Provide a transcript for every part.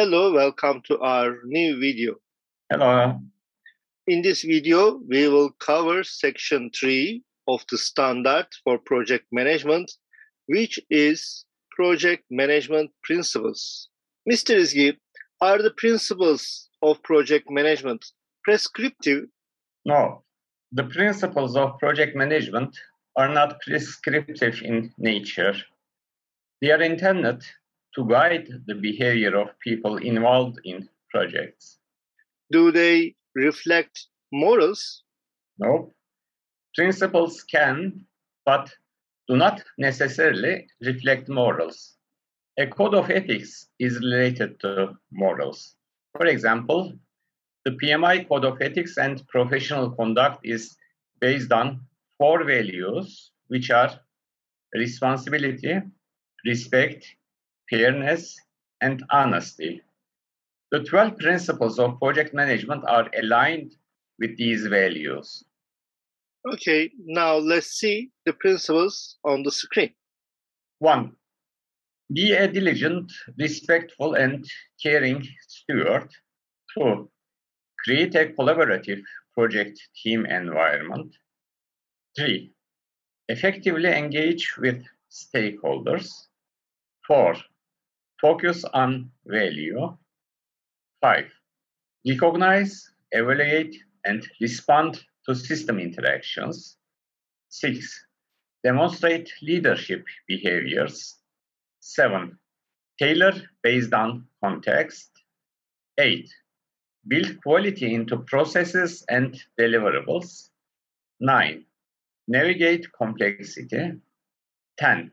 Hello, welcome to our new video. Hello. In this video, we will cover section 3 of the standard for project management, which is project management principles. Mr. Izgi, are the principles of project management prescriptive? No, the principles of project management are not prescriptive in nature. They are intended to guide the behavior of people involved in projects. Do they reflect morals? No. Principles can, but do not necessarily reflect morals. A code of ethics is related to morals. For example, the PMI Code of Ethics and Professional Conduct is based on four values, which are responsibility, respect, fairness, and honesty. The 12 principles of project management are aligned with these values. Okay, now let's see the principles on the screen. One, be a diligent, respectful, and caring steward. Two, create a collaborative project team environment. Three, effectively engage with stakeholders. Four, focus on value. Five, recognize, evaluate, and respond to system interactions. Six, demonstrate leadership behaviors. Seven, tailor based on context. Eight, build quality into processes and deliverables. Nine, navigate complexity. 10.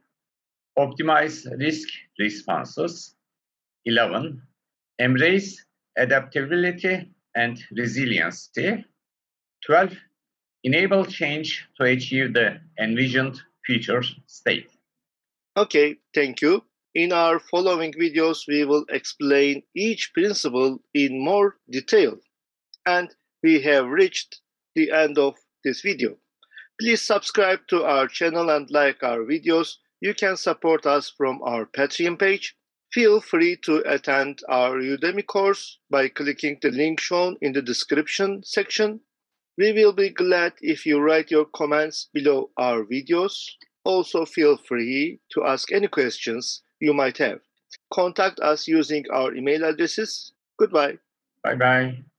Optimize risk responses. 11. Embrace adaptability and resiliency. 12. Enable change to achieve the envisioned future state. Okay, thank you. In our following videos, we will explain each principle in more detail. And we have reached the end of this video. Please subscribe to our channel and like our videos. You can support us from our Patreon page. Feel free to attend our Udemy course by clicking the link shown in the description section. We will be glad if you write your comments below our videos. Also, feel free to ask any questions you might have. Contact us using our email addresses. Goodbye. Bye bye.